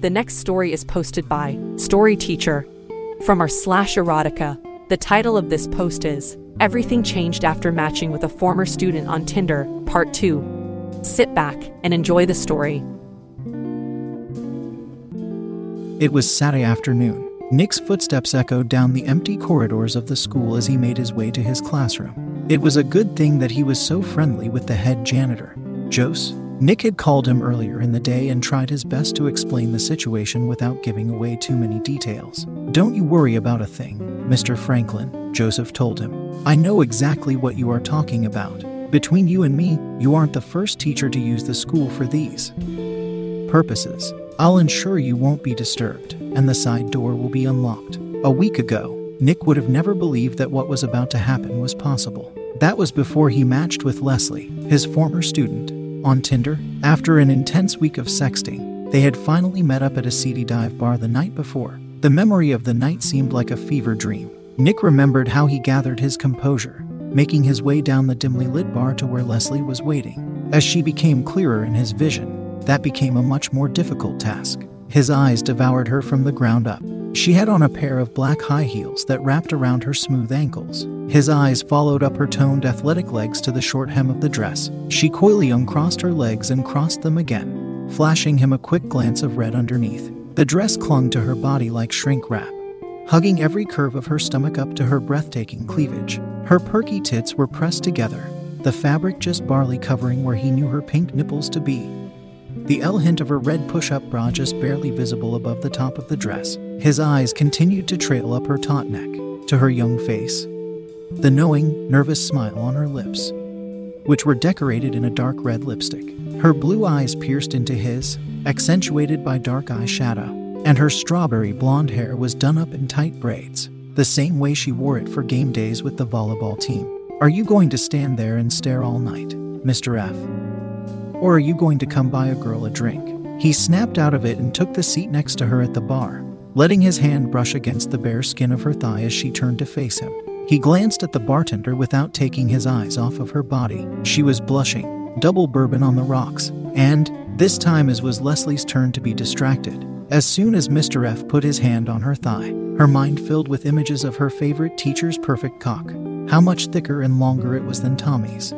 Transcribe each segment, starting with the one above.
The next story is posted by Story Teacher from our slash erotica. The title of this post is Everything Changed After Matching with a Former Student on Tinder, Part 2. Sit back and enjoy the story. It was Saturday afternoon. Nick's footsteps echoed down the empty corridors of the school as he made his way to his classroom. It was a good thing that he was so friendly with the head janitor, Jose. Nick had called him earlier in the day and tried his best to explain the situation without giving away too many details. Don't you worry about a thing, Mr. Franklin, Joseph told him. I know exactly what you are talking about. Between you and me, you aren't the first teacher to use the school for these purposes. I'll ensure you won't be disturbed, and the side door will be unlocked. A week ago, Nick would have never believed that what was about to happen was possible. That was before he matched with Leslie, his former student, on Tinder. After an intense week of sexting, they had finally met up at a seedy dive bar the night before. The memory of the night seemed like a fever dream. Nick remembered how he gathered his composure, making his way down the dimly lit bar to where Leslie was waiting. As she became clearer in his vision, that became a much more difficult task. His eyes devoured her from the ground up. She had on a pair of black high heels that wrapped around her smooth ankles. His eyes followed up her toned athletic legs to the short hem of the dress. She coyly uncrossed her legs and crossed them again, flashing him a quick glance of red underneath. The dress clung to her body like shrink wrap, hugging every curve of her stomach up to her breathtaking cleavage. Her perky tits were pressed together, the fabric just barely covering where he knew her pink nipples to be. The L hint of her red push up bra just barely visible above the top of the dress. His eyes continued to trail up her taut neck, to her young face. The knowing, nervous smile on her lips, which were decorated in a dark red lipstick. Her blue eyes pierced into his, accentuated by dark eyeshadow, and her strawberry blonde hair was done up in tight braids, the same way she wore it for game days with the volleyball team. Are you going to stand there and stare all night, Mr. F? Or are you going to come buy a girl a drink? He snapped out of it and took the seat next to her at the bar, letting his hand brush against the bare skin of her thigh as she turned to face him. He glanced at the bartender without taking his eyes off of her body. She was blushing, double bourbon on the rocks, and, this time as was Leslie's turn to be distracted. As soon as Mr. F put his hand on her thigh, her mind filled with images of her favorite teacher's perfect cock. How much thicker and longer it was than Tommy's.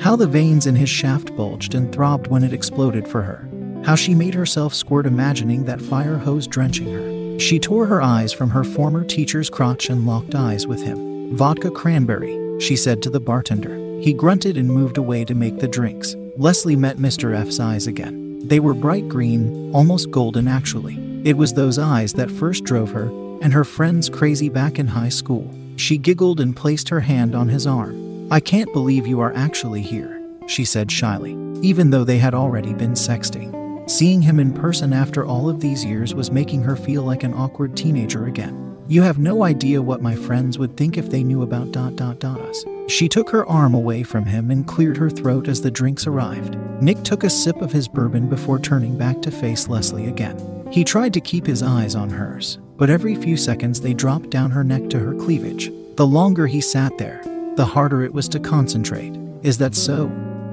How the veins in his shaft bulged and throbbed when it exploded for her. How she made herself squirt imagining that fire hose drenching her. She tore her eyes from her former teacher's crotch and locked eyes with him. Vodka cranberry, she said to the bartender. He grunted and moved away to make the drinks. Leslie met Mr. F's eyes again. They were bright green, almost golden actually. It was those eyes that first drove her and her friends crazy back in high school. She giggled and placed her hand on his arm. I can't believe you are actually here, she said shyly, even though they had already been sexting. Seeing him in person after all of these years was making her feel like an awkward teenager again. You have no idea what my friends would think if they knew about dot dot dot us. She took her arm away from him and cleared her throat as the drinks arrived. Nick took a sip of his bourbon before turning back to face Leslie again. He tried to keep his eyes on hers, but every few seconds they dropped down her neck to her cleavage. The longer he sat there, the harder it was to concentrate. Is that so?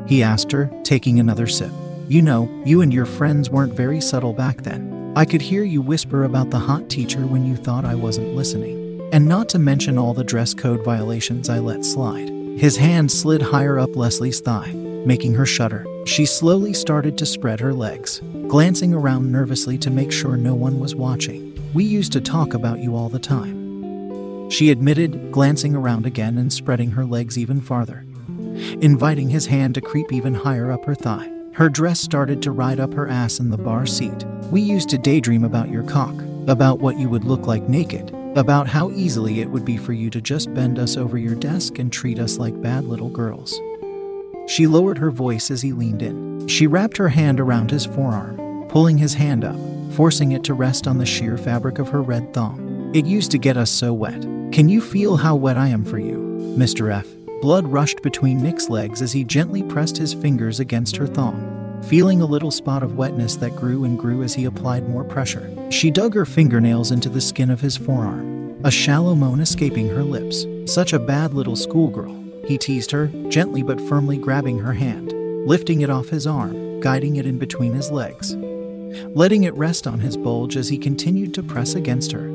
He asked her, taking another sip. You know, you and your friends weren't very subtle back then. I could hear you whisper about the hot teacher when you thought I wasn't listening. And not to mention all the dress code violations I let slide. His hand slid higher up Leslie's thigh, making her shudder. She slowly started to spread her legs, glancing around nervously to make sure no one was watching. We used to talk about you all the time. She admitted, glancing around again and spreading her legs even farther, inviting his hand to creep even higher up her thigh. Her dress started to ride up her ass in the bar seat. We used to daydream about your cock, about what you would look like naked, about how easily it would be for you to just bend us over your desk and treat us like bad little girls. She lowered her voice as he leaned in. She wrapped her hand around his forearm, pulling his hand up, forcing it to rest on the sheer fabric of her red thong. It used to get us so wet. Can you feel how wet I am for you, Mr. F? Blood rushed between Nick's legs as he gently pressed his fingers against her thong, feeling a little spot of wetness that grew and grew as he applied more pressure. She dug her fingernails into the skin of his forearm, a shallow moan escaping her lips. Such a bad little schoolgirl. He teased her, gently but firmly grabbing her hand, lifting it off his arm, guiding it in between his legs, letting it rest on his bulge as he continued to press against her,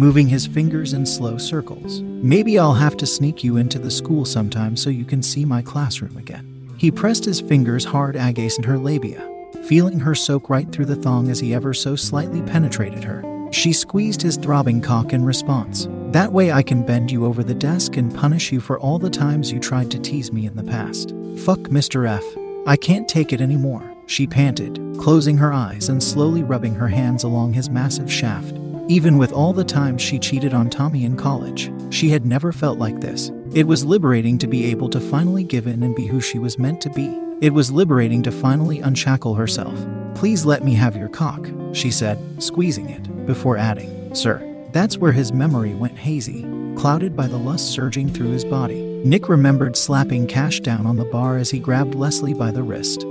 moving his fingers in slow circles. Maybe I'll have to sneak you into the school sometime so you can see my classroom again. He pressed his fingers hard against her labia, feeling her soak right through the thong as he ever so slightly penetrated her. She squeezed his throbbing cock in response. That way I can bend you over the desk and punish you for all the times you tried to tease me in the past. Fuck Mr. F. I can't take it anymore, she panted, closing her eyes and slowly rubbing her hands along his massive shaft. Even with all the times she cheated on Tommy in college, she had never felt like this. It was liberating to be able to finally give in and be who she was meant to be. It was liberating to finally unshackle herself. Please let me have your cock, she said, squeezing it, before adding, Sir. That's where his memory went hazy, clouded by the lust surging through his body. Nick remembered slapping Cash down on the bar as he grabbed Leslie by the wrist,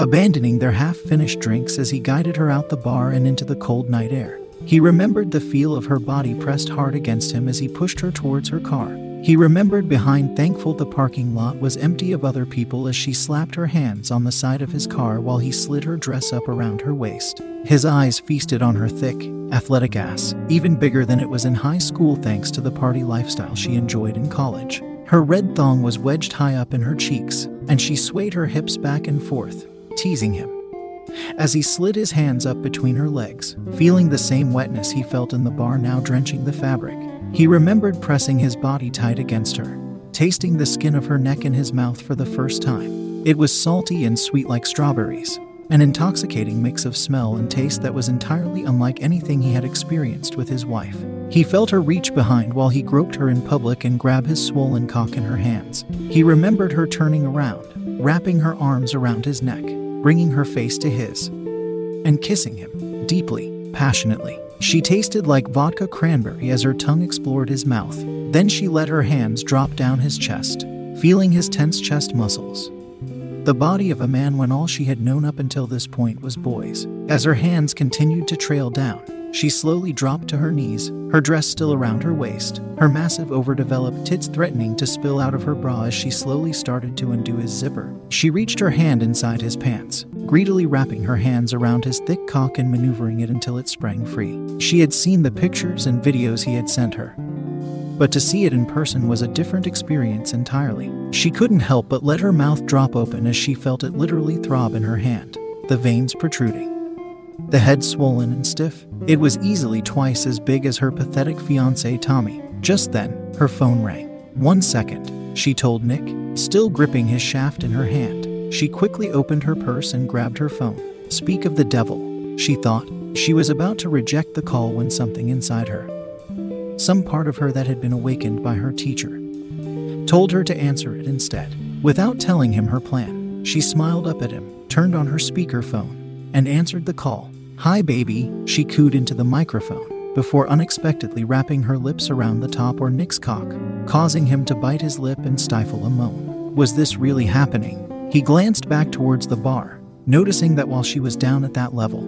abandoning their half finished drinks as he guided her out the bar and into the cold night air. He remembered the feel of her body pressed hard against him as he pushed her towards her car. He remembered behind, thankful the parking lot was empty of other people as she slapped her hands on the side of his car while he slid her dress up around her waist. His eyes feasted on her thick, athletic ass, even bigger than it was in high school thanks to the party lifestyle she enjoyed in college. Her red thong was wedged high up in her cheeks, and she swayed her hips back and forth, teasing him. As he slid his hands up between her legs, feeling the same wetness he felt in the bar now drenching the fabric, he remembered pressing his body tight against her, tasting the skin of her neck in his mouth for the first time. It was salty and sweet like strawberries, an intoxicating mix of smell and taste that was entirely unlike anything he had experienced with his wife. He felt her reach behind while he groped her in public and grab his swollen cock in her hands. He remembered her turning around, wrapping her arms around his neck, bringing her face to his, and kissing him, deeply, passionately. She tasted like vodka cranberry as her tongue explored his mouth. Then she let her hands drop down his chest, feeling his tense chest muscles. The body of a man when all she had known up until this point was boys. As her hands continued to trail down, she slowly dropped to her knees, her dress still around her waist, her massive overdeveloped tits threatening to spill out of her bra as she slowly started to undo his zipper. She reached her hand inside his pants, greedily wrapping her hands around his thick cock and maneuvering it until it sprang free. She had seen the pictures and videos he had sent her. But to see it in person was a different experience entirely. She couldn't help but let her mouth drop open as she felt it literally throb in her hand, the veins protruding the head swollen and stiff. It was easily twice as big as her pathetic fiance Tommy. Just then, her phone rang. One second, she told Nick, still gripping his shaft in her hand. She quickly opened her purse and grabbed her phone. Speak of the devil, she thought. She was about to reject the call when something inside her, some part of her that had been awakened by her teacher, told her to answer it instead. Without telling him her plan, she smiled up at him, turned on her speakerphone, and answered the call. Hi, baby, she cooed into the microphone before unexpectedly wrapping her lips around the top or Nick's cock, causing him to bite his lip and stifle a moan. Was this really happening? He glanced back towards the bar, noticing that while she was down at that level,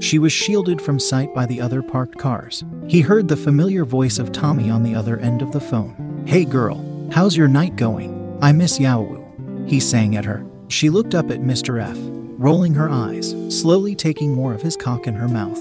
she was shielded from sight by the other parked cars. He heard the familiar voice of Tommy on the other end of the phone. Hey girl, how's your night going? I miss Yaowu. He sang at her. She looked up at Mr. F rolling her eyes, slowly taking more of his cock in her mouth,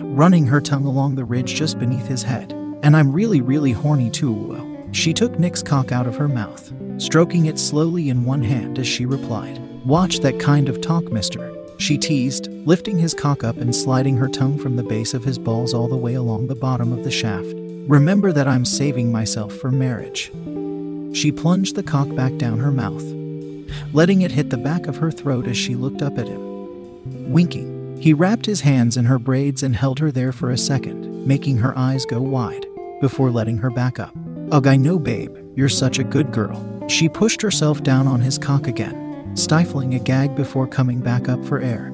running her tongue along the ridge just beneath his head. And I'm really, really horny too, She took Nick's cock out of her mouth, stroking it slowly in one hand as she replied, Watch that kind of talk, mister. She teased, lifting his cock up and sliding her tongue from the base of his balls all the way along the bottom of the shaft, Remember that I'm saving myself for marriage. She plunged the cock back down her mouth, letting it hit the back of her throat as she looked up at him. Winking, he wrapped his hands in her braids and held her there for a second, making her eyes go wide, before letting her back up. Ugh, I know, babe, you're such a good girl. She pushed herself down on his cock again, stifling a gag before coming back up for air.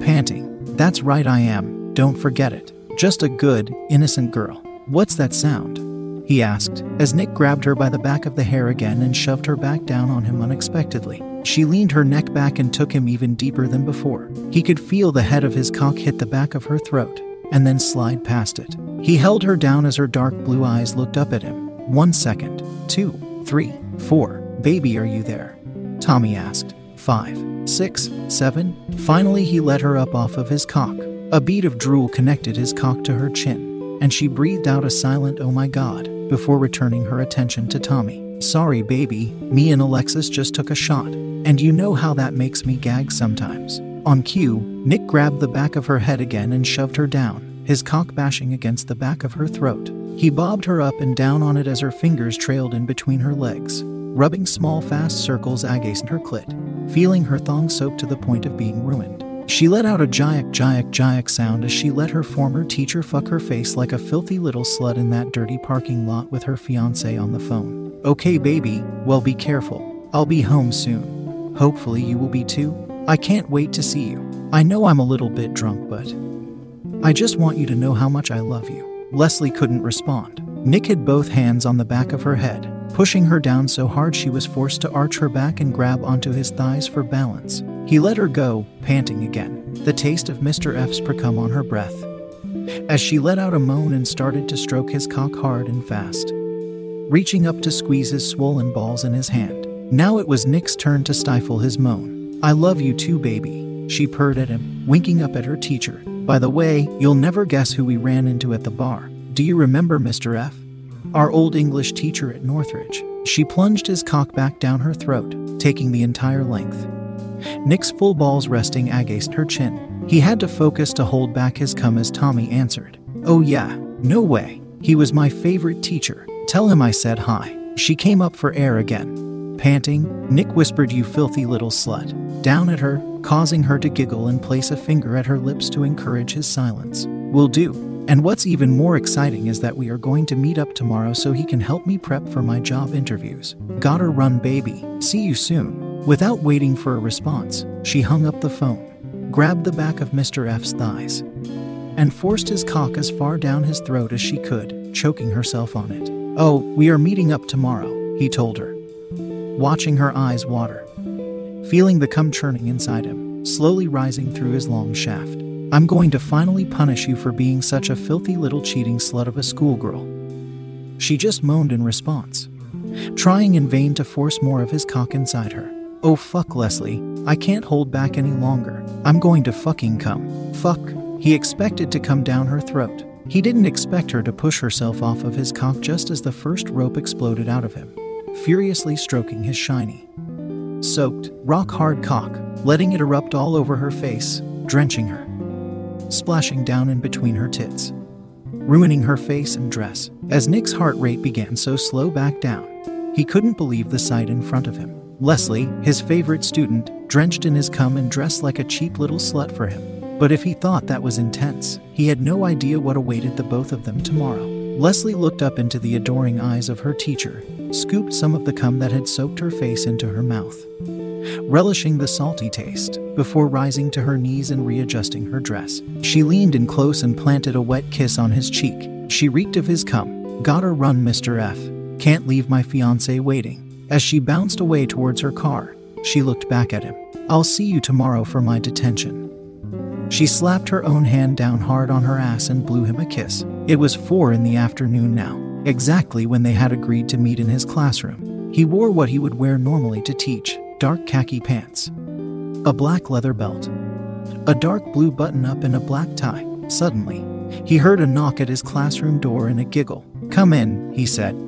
Panting, That's right, I am, don't forget it. Just a good, innocent girl. What's that sound? He asked, as Nick grabbed her by the back of the hair again and shoved her back down on him unexpectedly. She leaned her neck back and took him even deeper than before. He could feel the head of his cock hit the back of her throat and then slide past it. He held her down as her dark blue eyes looked up at him. One second, two, three, four. Baby, are you there? Tommy asked. Five, six, seven. Finally, he let her up off of his cock. A bead of drool connected his cock to her chin, and she breathed out a silent, oh my god, before returning her attention to Tommy. Sorry, baby, me and Alexis just took a shot, and you know how that makes me gag sometimes. On cue, Nick grabbed the back of her head again and shoved her down, his cock bashing against the back of her throat. He bobbed her up and down on it as her fingers trailed in between her legs, rubbing small, fast circles against her clit, feeling her thong soaked to the point of being ruined. She let out a jayak jayak jayak sound as she let her former teacher fuck her face like a filthy little slut in that dirty parking lot with her fiance on the phone. Okay, baby, well, be careful. I'll be home soon. Hopefully, you will be too. I can't wait to see you. I know I'm a little bit drunk, but I just want you to know how much I love you. Leslie couldn't respond. Nick had both hands on the back of her head, pushing her down so hard she was forced to arch her back and grab onto his thighs for balance. He let her go, panting again, the taste of Mr. F's precum on her breath. As she let out a moan and started to stroke his cock hard and fast, reaching up to squeeze his swollen balls in his hand. Now it was Nick's turn to stifle his moan. I love you too, baby, she purred at him, winking up at her teacher. By the way, you'll never guess who we ran into at the bar. Do you remember Mr. F? Our old English teacher at Northridge. She plunged his cock back down her throat, taking the entire length. Nick's full balls resting against her chin. He had to focus to hold back his cum as Tommy answered. Oh, yeah, no way. He was my favorite teacher. Tell him I said hi. She came up for air again. Panting, Nick whispered, You filthy little slut. Down at her, causing her to giggle and place a finger at her lips to encourage his silence. Will do. And what's even more exciting is that we are going to meet up tomorrow so he can help me prep for my job interviews. Gotta run, baby. See you soon. Without waiting for a response, she hung up the phone, grabbed the back of Mr. F's thighs, and forced his cock as far down his throat as she could, choking herself on it. Oh, we are meeting up tomorrow, he told her, watching her eyes water, feeling the cum churning inside him, slowly rising through his long shaft. I'm going to finally punish you for being such a filthy little cheating slut of a schoolgirl. She just moaned in response, trying in vain to force more of his cock inside her. Oh fuck, Leslie. I can't hold back any longer. I'm going to fucking come. Fuck. He expected to come down her throat. He didn't expect her to push herself off of his cock just as the first rope exploded out of him, furiously stroking his shiny, soaked, rock hard cock, letting it erupt all over her face, drenching her, splashing down in between her tits, ruining her face and dress. As Nick's heart rate began so slow back down, he couldn't believe the sight in front of him. Leslie, his favorite student, drenched in his cum and dressed like a cheap little slut for him. But if he thought that was intense, he had no idea what awaited the both of them tomorrow. Leslie looked up into the adoring eyes of her teacher, scooped some of the cum that had soaked her face into her mouth, relishing the salty taste, before rising to her knees and readjusting her dress. She leaned in close and planted a wet kiss on his cheek. She reeked of his cum. Gotta run, Mr. F. Can't leave my fiance waiting. As she bounced away towards her car, she looked back at him. I'll see you tomorrow for my detention. She slapped her own hand down hard on her ass and blew him a kiss. It was four in the afternoon now, exactly when they had agreed to meet in his classroom. He wore what he would wear normally to teach dark khaki pants, a black leather belt, a dark blue button up, and a black tie. Suddenly, he heard a knock at his classroom door and a giggle. Come in, he said.